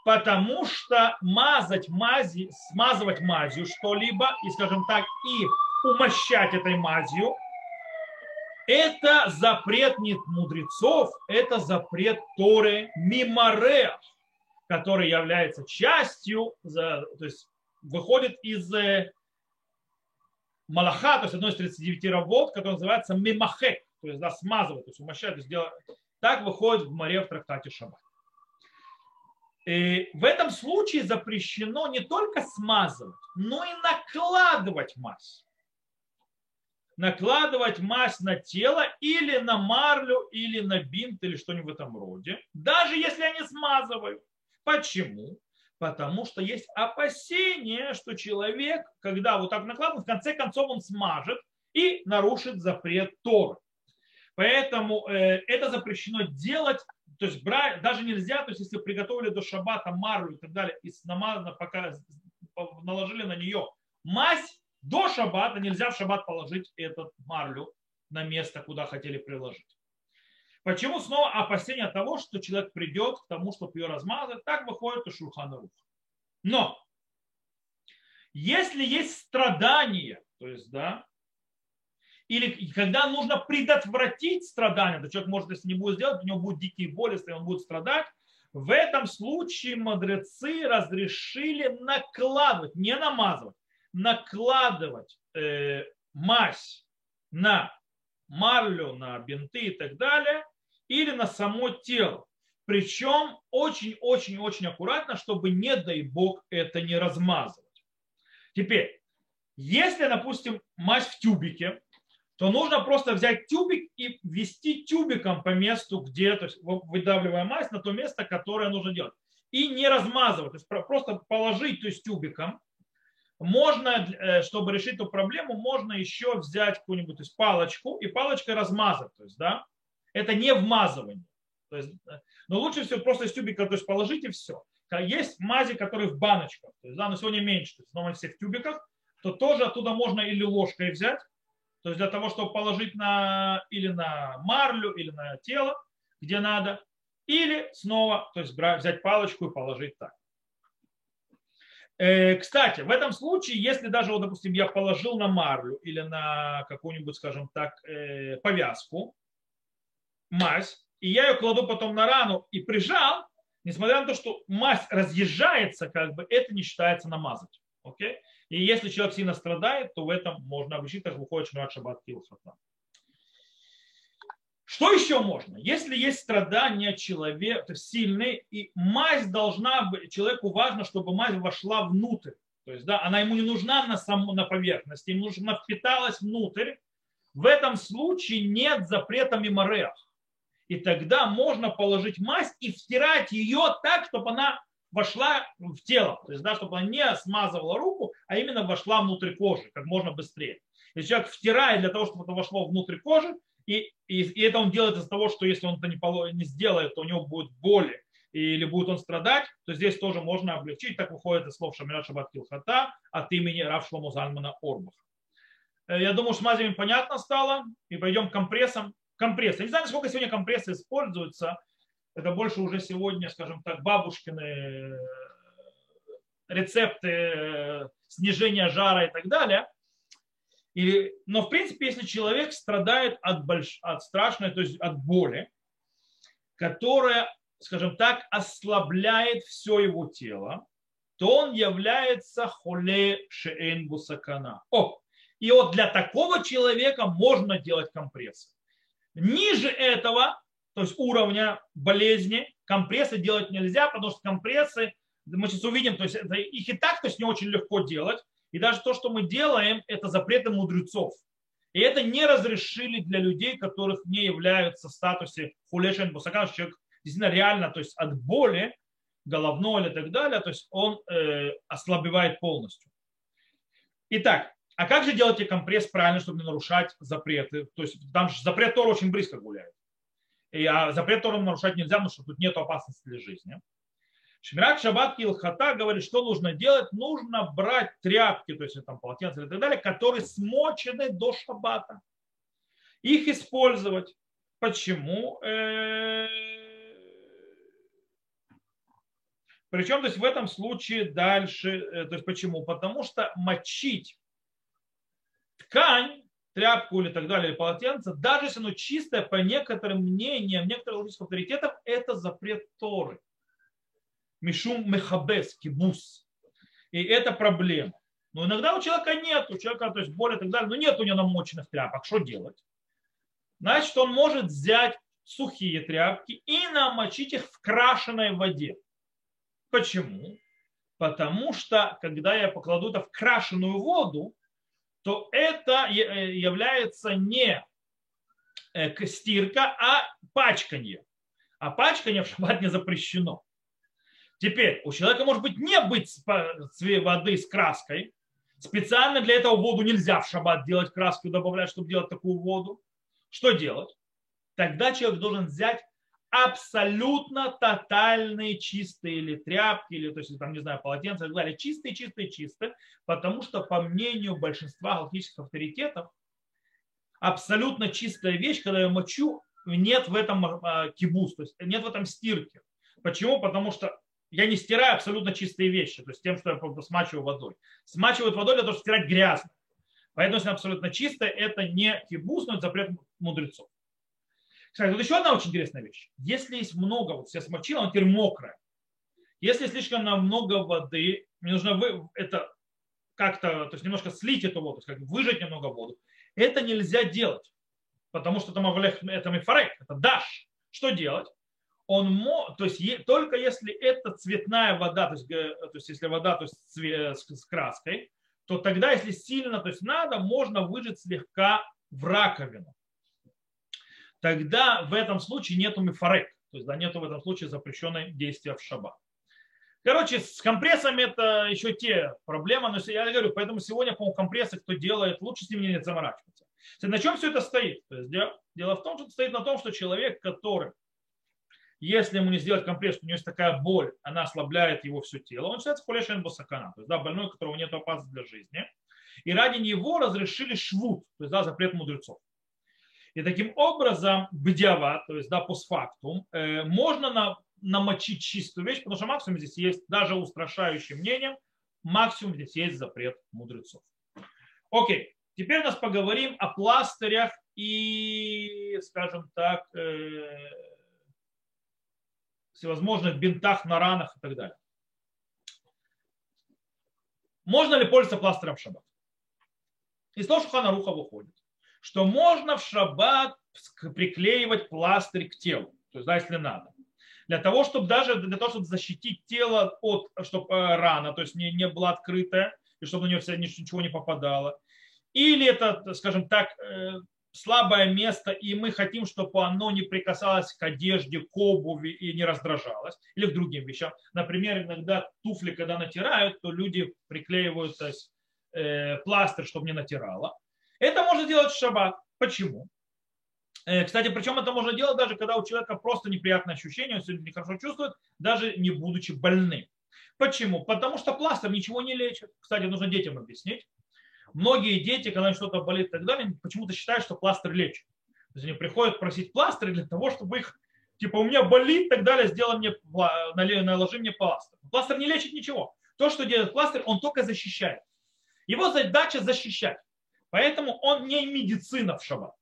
S1: Потому что мазать мази, смазывать мазью что-либо и, скажем так, и умощать этой мазью, это запрет не мудрецов, это запрет Торы Мимарех который является частью, то есть выходит из э, Малаха, то есть одной из 39 работ, который называется Мимахек, то есть да, смазывать, то есть умощать, то есть делать. Так выходит в море в трактате Шаббат. И в этом случае запрещено не только смазывать, но и накладывать мазь. Накладывать мазь на тело или на марлю, или на бинт, или что-нибудь в этом роде, даже если они смазывают. Почему? Потому что есть опасение, что человек, когда вот так накладывает, в конце концов он смажет и нарушит запрет Торы. Поэтому э, это запрещено делать то есть брать, даже нельзя, то есть если приготовили до шабата марлю и так далее, и намазано, пока наложили на нее мазь, до шабата нельзя в шаббат положить этот марлю на место, куда хотели приложить. Почему снова опасение того, что человек придет к тому, чтобы ее размазать, так выходит из Шурхана Руха. Но если есть страдания, то есть, да, или когда нужно предотвратить страдания, то человек может, если не будет сделать, у него будут дикие боли, если он будет страдать, в этом случае мудрецы разрешили накладывать, не намазывать, накладывать э, мазь на марлю, на бинты и так далее, или на само тело. Причем очень-очень-очень аккуратно, чтобы, не дай бог, это не размазывать. Теперь, если, допустим, мазь в тюбике, то нужно просто взять тюбик и ввести тюбиком по месту, где, то есть выдавливая мазь на то место, которое нужно делать. И не размазывать, то есть просто положить, то есть тюбиком. Можно, э, чтобы решить эту проблему, можно еще взять какую-нибудь то есть палочку и палочкой размазать. То есть, да, это не вмазывание. То есть, э, но лучше всего просто из тюбика то есть положить и все. Есть мази, которые в баночках. То есть, да, но сегодня меньше, то есть, но все в тюбиках, то тоже оттуда можно или ложкой взять, то есть для того, чтобы положить на, или на марлю, или на тело, где надо, или снова то есть брать, взять палочку и положить так. Э, кстати, в этом случае, если даже, вот, допустим, я положил на марлю или на какую-нибудь, скажем так, э, повязку, мазь, и я ее кладу потом на рану и прижал, несмотря на то, что мазь разъезжается, как бы это не считается намазать. Okay? И если человек сильно страдает, то в этом можно обличить, так выходит Шмират Шаббат Килхата. Что еще можно? Если есть страдания человека сильные, и мазь должна быть, человеку важно, чтобы мазь вошла внутрь. То есть, да, она ему не нужна на, саму, на поверхности, ему нужна впиталась внутрь. В этом случае нет запрета миморех. И тогда можно положить мазь и втирать ее так, чтобы она вошла в тело, то есть, да, чтобы она не смазывала руку, а именно вошла внутрь кожи как можно быстрее. Если человек втирает для того, чтобы это вошло внутрь кожи, и, и, и это он делает из-за того, что если он это не, не сделает, то у него будет боли, или будет он страдать, то здесь тоже можно облегчить. Так выходит из слов Шамират Шабат Килхата от имени Рав Шлому Зальмана Орбаха. Э, я думаю, с мазями понятно стало. И пойдем к компрессам. Компрессы. Не знаю, сколько сегодня компрессы используются это больше уже сегодня, скажем так, бабушкины э, рецепты э, снижения жара и так далее. И, но в принципе, если человек страдает от, больш, от страшной, то есть от боли, которая, скажем так, ослабляет все его тело, то он является холе шеэн бусакана. О, и вот для такого человека можно делать компрессы. Ниже этого то есть уровня болезни, компрессы делать нельзя, потому что компрессы, мы сейчас увидим, то есть это, их и так то есть не очень легко делать. И даже то, что мы делаем, это запреты мудрецов. И это не разрешили для людей, которых не являются в статусе хулешен бусакан, человек действительно реально, то есть от боли, головной или так далее, то есть он э, ослабевает полностью. Итак, а как же делать компресс правильно, чтобы не нарушать запреты? То есть там же запрет тоже очень близко гуляет. И, а запрет Тору нарушать нельзя, потому что тут нет опасности для жизни. Шмират Шаббат Килхата говорит, что нужно делать? Нужно брать тряпки, то есть там полотенца и так далее, которые смочены до шаббата. Их использовать. Почему? Э, Причем, то есть в этом случае дальше, э, то есть почему? Потому что мочить ткань тряпку или так далее, или полотенце, даже если оно чистое, по некоторым мнениям, некоторых логических авторитетов, это запрет Торы. Мишум мехабес, кибус. И это проблема. Но иногда у человека нет, у человека, то есть боль и так далее, но нет у него намоченных тряпок. Что делать? Значит, он может взять сухие тряпки и намочить их в крашеной воде. Почему? Потому что, когда я покладу это в крашеную воду, то это э, является не э, стирка, а пачканье. А пачканье в шаббат не запрещено. Теперь, у человека может быть не быть воды с краской. Специально для этого воду нельзя в шаббат делать краску, добавлять, чтобы делать такую воду. Что делать? Тогда человек должен взять абсолютно тотальные чистые или тряпки, или, то есть, там, не знаю, полотенца и так далее, чистые, чистые, чистые, потому что, по мнению большинства галактических авторитетов, абсолютно чистая вещь, когда я мочу, нет в этом а, кибус, то есть нет в этом стирки. Почему? Потому что я не стираю абсолютно чистые вещи, то есть тем, что я смачиваю водой. Смачивают водой для того, чтобы стирать грязно. Поэтому, если абсолютно чистое, это не кибус, но это запрет мудрецов. Кстати, тут еще одна очень интересная вещь. Если есть много, вот я смочила, она теперь мокрая. Если слишком много воды, мне нужно вы, это как-то, то есть немножко слить эту воду, как выжать немного воду. Это нельзя делать, потому что там это мифарек, это даш. Что делать? Он мо, то есть только если это цветная вода, то есть, то есть если вода то есть с, с краской, то тогда, если сильно, то есть надо, можно выжать слегка в раковину тогда в этом случае нету мифарек, то есть да, нету в этом случае запрещенной действия в шаббат. Короче, с компрессами это еще те проблемы, но я говорю, поэтому сегодня, по-моему, компрессы, кто делает, лучше с ними не заморачиваться. На чем все это стоит? То есть, дело в том, что это стоит на том, что человек, который, если ему не сделать компресс, у него есть такая боль, она ослабляет его все тело, он считается хулешен босакана, то есть да, больной, у которого нет опасности для жизни. И ради него разрешили швуд, то есть да, запрет мудрецов. И таким образом, бдява, то есть да, постфактум, э, можно на, намочить чистую вещь, потому что максимум здесь есть, даже устрашающим мнением, максимум здесь есть запрет мудрецов. Окей, теперь нас поговорим о пластырях и, скажем так, э, всевозможных бинтах на ранах и так далее. Можно ли пользоваться пластырем в шаббат? Из того, что Ханаруха выходит что можно в шаббат приклеивать пластырь к телу, то есть, да, если надо. Для того, чтобы даже для того, чтобы защитить тело от чтобы э, рана, то есть не, не была открытая, и чтобы на нее вся, ничего не попадало. Или это, скажем так, э, слабое место, и мы хотим, чтобы оно не прикасалось к одежде, к обуви и не раздражалось, или к другим вещам. Например, иногда туфли, когда натирают, то люди приклеивают то есть, э, пластырь, чтобы не натирало. Это можно делать в шаббат. Почему? Э, кстати, причем это можно делать даже, когда у человека просто неприятное ощущение, он себя нехорошо чувствует, даже не будучи больным. Почему? Потому что пластырь ничего не лечит. Кстати, нужно детям объяснить. Многие дети, когда что-то болит и так далее, почему-то считают, что пластырь лечит. То есть они приходят просить пластырь для того, чтобы их, типа, у меня болит и так далее, сделай мне, наложи мне пластырь. Пластырь не лечит ничего. То, что делает пластырь, он только защищает. Его задача защищать. Поэтому он не медицина в шаббат.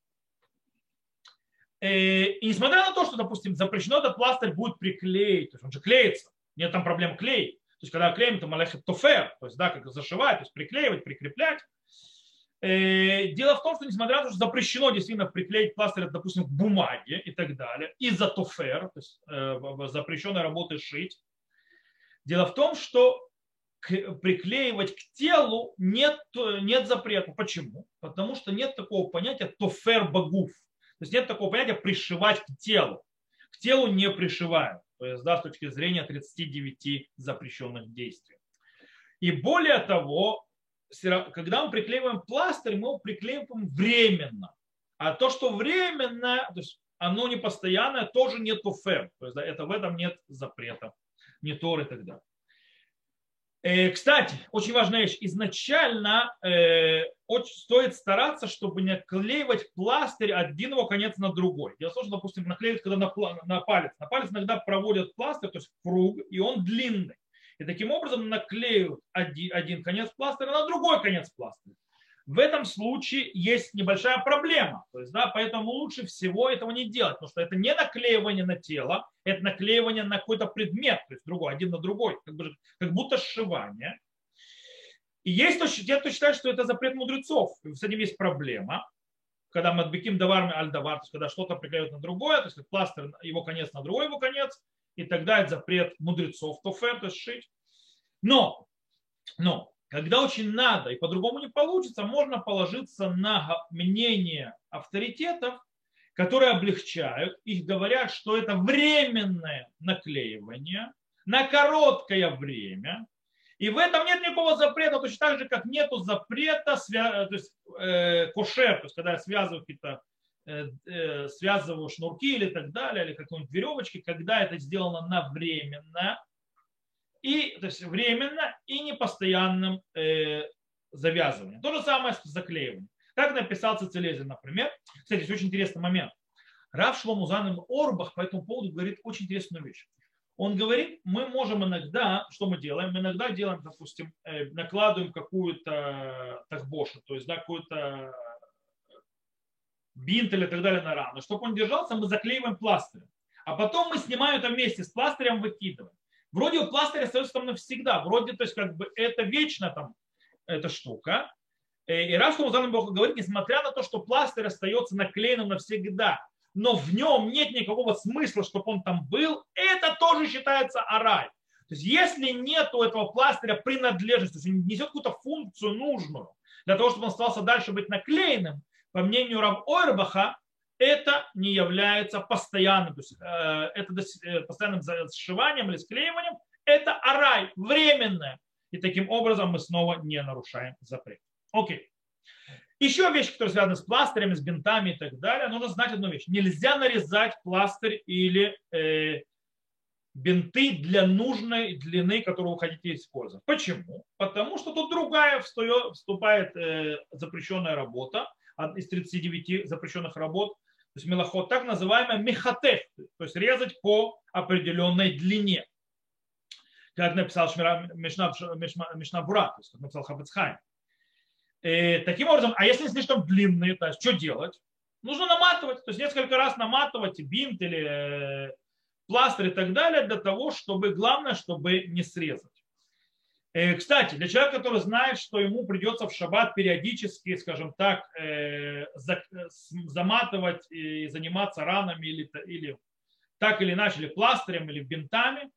S1: Э, и несмотря на то, что, допустим, запрещено этот пластырь будет приклеить, то есть он же клеится, нет там проблем клей. То есть когда клеим, то малехет тофер, то есть да, как зашивать, то есть приклеивать, прикреплять. Э, дело в том, что несмотря на то, что запрещено действительно приклеить пластырь, допустим, к бумаге и так далее, из-за тофер, то есть э, запрещенной работы шить, дело в том, что приклеивать к телу нет, нет запрета. Почему? Потому что нет такого понятия тофер багуф. То есть нет такого понятия пришивать к телу. К телу не пришивают. То есть, да, с точки зрения 39 запрещенных действий. И более того, когда мы приклеиваем пластырь, мы его приклеиваем временно. А то, что временно, то есть оно не постоянное, тоже нет тофер. То есть да, это, в этом нет запрета, не тор и так далее. Э, кстати, очень важная вещь. Изначально э, очень стоит стараться, чтобы не наклеивать пластырь один его конец на другой. Дело в том, что, допустим, наклеивают когда на, на палец. На палец иногда проводят пластырь, то есть круг, и он длинный. И таким образом наклеивают один, один конец пластыря на другой конец пластыря в этом случае есть небольшая проблема. То есть, да, поэтому лучше всего этого не делать, потому что это не наклеивание на тело, это наклеивание на какой-то предмет, то есть другой, один на другой, как, бы, как будто сшивание. И есть те, кто считает, что это запрет мудрецов. С этим есть проблема. Когда мы отбеким даварми аль давар, то есть когда что-то приклеивают на другое, то есть пластырь, его конец на другой его конец, и тогда это запрет мудрецов тофер, то есть шить. Но, но, когда очень надо и по-другому не получится, можно положиться на мнение авторитетов, которые облегчают, их говорят, что это временное наклеивание на короткое время, и в этом нет никакого запрета, точно так же, как нет запрета, то есть э, кошер, то есть когда я связываю какие-то э, э, связываю шнурки или так далее, или какие-нибудь веревочки, когда это сделано на временно, и, то есть временно и непостоянным э, завязыванием. То же самое с заклеиванием. Как написал Цицелезин, например. Кстати, здесь очень интересный момент. Рав Шломузан Орбах по этому поводу говорит очень интересную вещь. Он говорит, мы можем иногда, что мы делаем? Мы иногда делаем, допустим, э, накладываем какую-то тахбошу, то есть да, какую-то бинт или так далее на рану. Чтобы он держался, мы заклеиваем пластырем. А потом мы снимаем это вместе с пластырем, выкидываем. Вроде у пластыря остается там навсегда. Вроде, то есть как бы это вечно там эта штука. Э, и Раф Музан Бог говорит, несмотря на то, что пластырь остается наклеенным навсегда, но в нем нет никакого смысла, чтобы он там был, это тоже считается арай. То есть если нет у этого пластыря принадлежности, то есть он несет какую-то функцию нужную для того, чтобы он остался дальше быть наклеенным, по мнению Рав Ойрбаха, это не является постоянным, то есть э, это э, постоянным сшиванием или склеиванием, это арай, временное. И таким образом мы снова не нарушаем запрет. Окей. Еще вещи, которые связаны с пластырями, с бинтами и так далее, нужно знать одну вещь. Нельзя нарезать пластырь или э, бинты для нужной длины, которую вы хотите использовать. Почему? Потому что тут другая вступает э, запрещенная работа из 39 запрещенных работ, то есть мелоход, так называемая мехатех, то есть резать по определенной длине. Как написал Мишна, Мишна, Мишна Бура, то есть как написал Хабецхайм. И таким образом, а если слишком длинные, то есть что делать? Нужно наматывать, то есть несколько раз наматывать бинт или э, пластырь и так далее для того, чтобы, главное, чтобы не срезать. Э, кстати, для человека, который знает, что ему придется в шаббат периодически, скажем так, э, заматывать и заниматься ранами или, или так или иначе, или пластырем, или бинтами,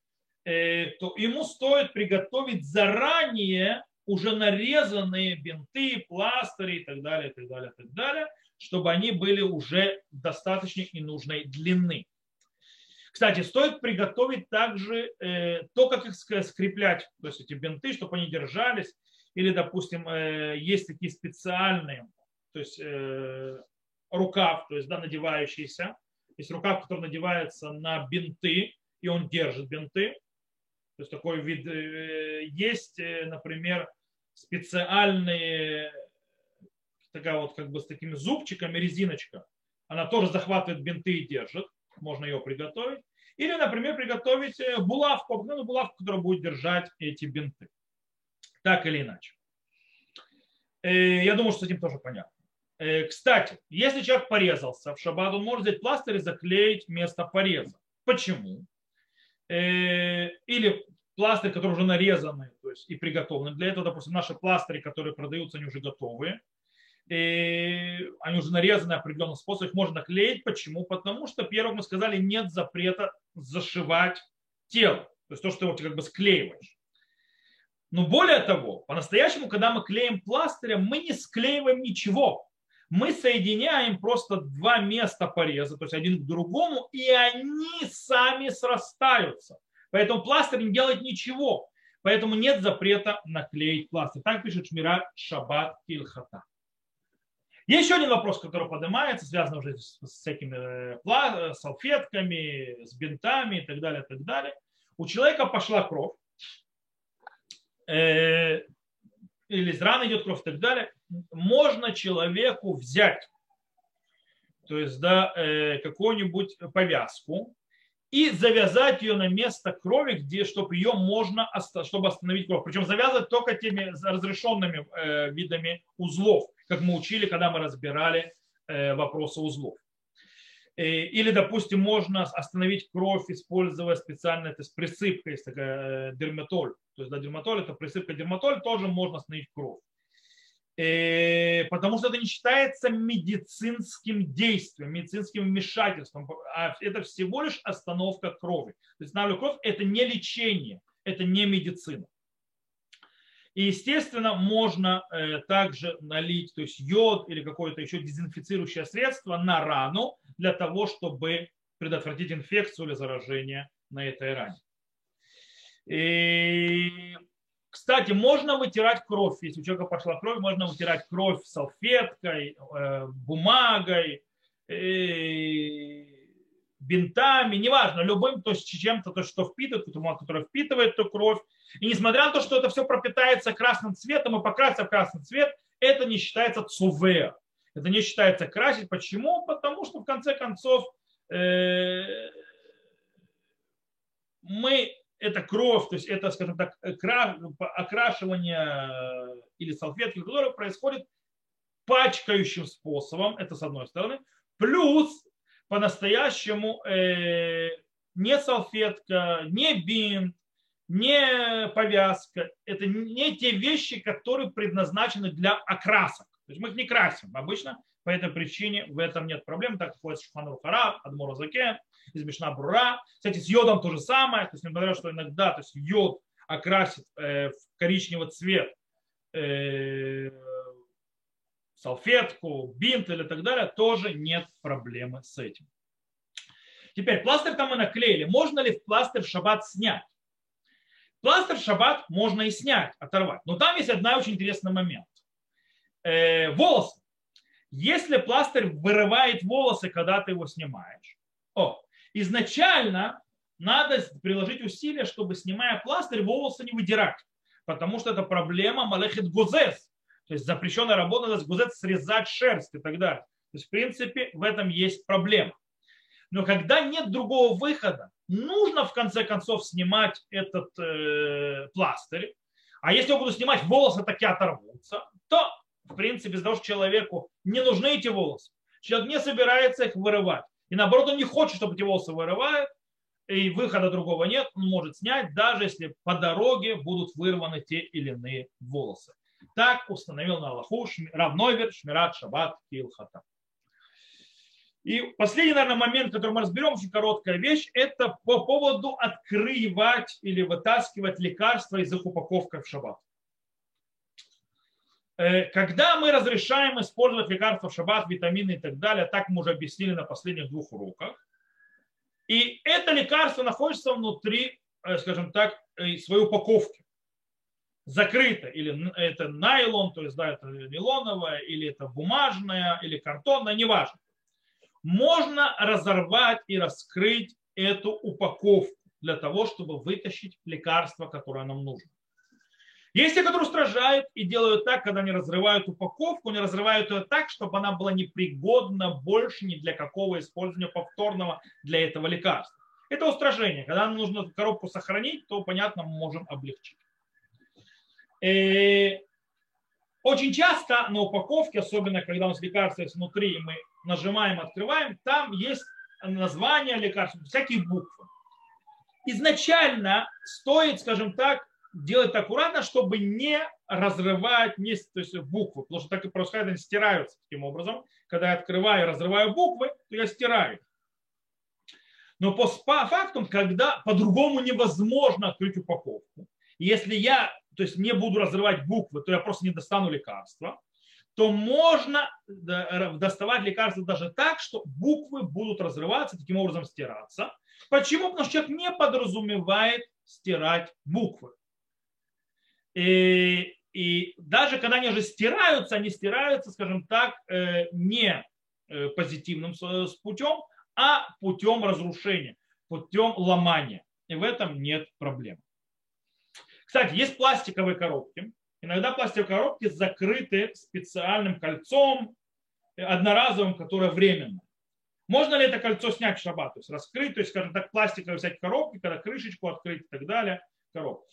S1: то ему стоит приготовить заранее уже нарезанные бинты, пластыри и так далее, и так далее, и так далее, чтобы они были уже достаточной и нужной длины. Кстати, стоит приготовить также э, то, как их скреплять, то есть эти бинты, чтобы они держались. Или, допустим, э, есть такие специальные, то есть э, рукав, то есть да, надевающийся. Есть рукав, который надевается на бинты, и он держит бинты. То есть такой вид есть, например, специальные, такая вот как бы с такими зубчиками резиночка. Она тоже захватывает бинты и держит. Можно ее приготовить. Или, например, приготовить э, булавку, обыкновенную булавку, которая будет держать эти бинты. Так или иначе. Э, я думаю, что с этим тоже понятно. Э, кстати, если человек порезался в шаббат, он может взять пластырь и заклеить место пореза. Почему? Или пластырь, который уже нарезаны то есть, и приготовлены. Для этого, допустим, наши пластыри, которые продаются, они уже готовые. И они уже нарезаны определенным способом, их можно наклеить. Почему? Потому что, первым мы сказали, нет запрета зашивать тело. То есть то, что ты как бы склеиваешь. Но более того, по-настоящему, когда мы клеим пластырем, мы не склеиваем ничего. Мы соединяем просто два места пореза, то есть один к другому, и они сами срастаются. Поэтому пластырь не делает ничего. Поэтому нет запрета наклеить пластырь. Так пишет Шмира Шаббат Килхата. Еще один вопрос, который поднимается, связанный уже с, всякими э, э, салфетками, с бинтами и так далее, и так далее. У человека пошла кровь, э, или из раны идет кровь и так далее. Можно человеку взять, то есть да, э, какую-нибудь повязку, и завязать ее на место крови, где, чтобы ее можно, чтобы остановить кровь. Причем завязывать только теми разрешенными э, видами узлов, как мы учили, когда мы разбирали э, вопросы узлов. Э, или, допустим, можно остановить кровь, используя специальную то есть присыпка, есть такая дерматоль. То есть да, дерматоль это присыпка дерматоль, тоже можно остановить кровь. Э, потому что это не считается медицинским действием, медицинским вмешательством, а это всего лишь остановка крови. То есть останавливать кровь – это не лечение, это не медицина. И, естественно, можно э, также налить то есть йод или какое-то еще дезинфицирующее средство на рану для того, чтобы предотвратить инфекцию или заражение на этой ране. И кстати, можно вытирать кровь, если у человека пошла кровь, можно вытирать кровь салфеткой, э, бумагой, э, бинтами, неважно, любым, то есть чем-то, то, что впитывает, которое впитывает эту кровь. И несмотря на то, что это все пропитается красным цветом и покрасится в красный цвет, это не считается цуве. Это не считается красить. Почему? Потому что в конце концов э, мы это кровь, то есть это, скажем так, окрашивание э, или салфетки, которое происходит пачкающим способом, это с одной стороны, плюс по-настоящему э, не салфетка, не бинт, не повязка, это не те вещи, которые предназначены для окрасок. То есть мы их не красим обычно, по этой причине в этом нет проблем. Так входит Шухан Рухара, Адмур Закен, из Мишна Брура. Кстати, с йодом то же самое. То есть, несмотря что иногда то есть, йод окрасит э, в коричневый цвет э, салфетку, бинт или так далее, тоже нет проблемы с этим. Теперь, пластырь там мы наклеили. Можно ли пластырь в шаббат снять? Пластырь в шаббат можно и снять, оторвать. Но там есть один очень интересный момент. Э, волосы. Если пластырь вырывает волосы, когда ты его снимаешь, о, изначально надо приложить усилия, чтобы, снимая пластырь, волосы не выдирать. Потому что это проблема малехит гузес. То есть запрещенная работа с гузес срезать шерсть и так далее. То есть, в принципе, в этом есть проблема. Но когда нет другого выхода, нужно в конце концов снимать этот э, пластырь. А если я буду снимать волосы, так и оторвутся, то в принципе, из-за того, что человеку не нужны эти волосы. Человек не собирается их вырывать. И наоборот, он не хочет, чтобы эти волосы вырывают, и выхода другого нет, он может снять, даже если по дороге будут вырваны те или иные волосы. Так установил на Аллаху Равновер Шмират Шаббат Килхата. И последний, наверное, момент, который мы разберем, очень короткая вещь, это по поводу открывать или вытаскивать лекарства из их упаковки в шаббат. Э, когда мы разрешаем использовать лекарства в шаббат, витамины и так далее, так мы уже объяснили на последних двух уроках, и это лекарство находится внутри, э, скажем так, э, своей упаковки. Закрыто. Или это найлон, то есть да, это нейлоновое, или это бумажное, или картонное, неважно. Можно разорвать и раскрыть эту упаковку для того, чтобы вытащить лекарство, которое нам нужно. Есть те, которые устражают и делают так, когда они разрывают упаковку, они разрывают ее так, чтобы она была непригодна больше ни для какого использования повторного для этого лекарства. Это устражение. Когда нам нужно коробку сохранить, то, понятно, мы можем облегчить. И э, очень часто на упаковке, особенно когда у нас лекарство есть внутри, и мы нажимаем, открываем, там есть название лекарства, всякие буквы. Изначально стоит, скажем так, делать аккуратно, чтобы не разрывать не, то есть буквы, потому что так и происходит, они стираются таким образом. Когда я открываю и разрываю буквы, то я стираю. Но по факту, когда по-другому невозможно открыть упаковку, если я то есть не буду разрывать буквы, то я просто не достану лекарства, то можно доставать лекарства даже так, что буквы будут разрываться, таким образом стираться. Почему? Потому что человек не подразумевает стирать буквы. И, и даже когда они уже стираются, они стираются, скажем так, э, не э, позитивным путем, а путем разрушения, путем ломания. И в этом нет проблем. Кстати, есть пластиковые коробки. Иногда пластиковые коробки закрыты специальным кольцом, э, одноразовым, которое временно. Можно ли это кольцо снять в шаббат? То есть раскрыть, то есть, скажем так, пластиковые всякие коробки, когда крышечку открыть и так далее. Коробку.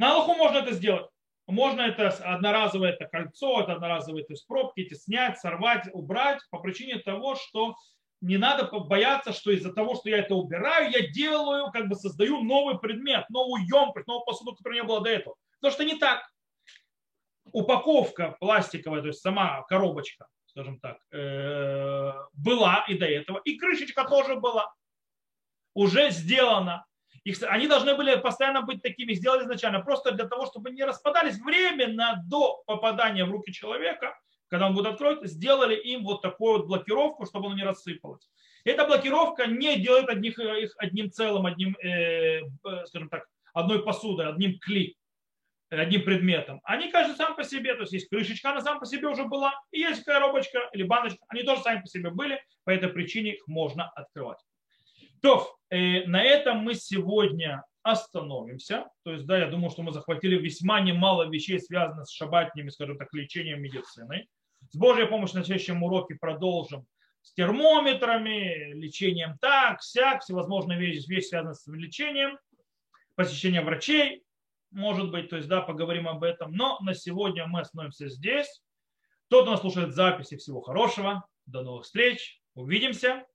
S1: На Аллаху можно это сделать. Можно это одноразовое это кольцо, это одноразовые то есть пробки эти снять, сорвать, убрать по причине того, что не надо бояться, что из-за того, что я это убираю, я делаю, как бы создаю новый предмет, новую емкость, новую посуду, которой не было до этого. Потому что не так. упаковка пластиковая, то есть сама коробочка, скажем так, э, была и до этого, и крышечка тоже была уже сделана. Их, они должны были постоянно быть такими, сделали изначально, просто для того, чтобы не распадались временно до попадания в руки человека, когда он будет открыть, сделали им вот такую вот блокировку, чтобы оно не рассыпалось. Эта блокировка не делает одних, их одним целым, одним, э, скажем так, одной посудой, одним кли, одним предметом. Они каждый сам по себе, то есть есть крышечка, она сам по себе уже была, и есть коробочка или баночка, они тоже сами по себе были, по этой причине их можно открывать. То, э, на этом мы сегодня остановимся. То есть, да, я думаю, что мы захватили весьма немало вещей, связанных с шабатными, скажем так, лечением медициной. С Божьей помощью на следующем уроке продолжим с термометрами, лечением так, сяк, всевозможные вещи, вещи связанные с лечением, посещение врачей, может быть, то есть, да, поговорим об этом. Но на сегодня мы остановимся здесь. Тот, кто нас слушает записи, всего хорошего. До новых встреч. Увидимся.